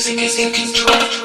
music is in control.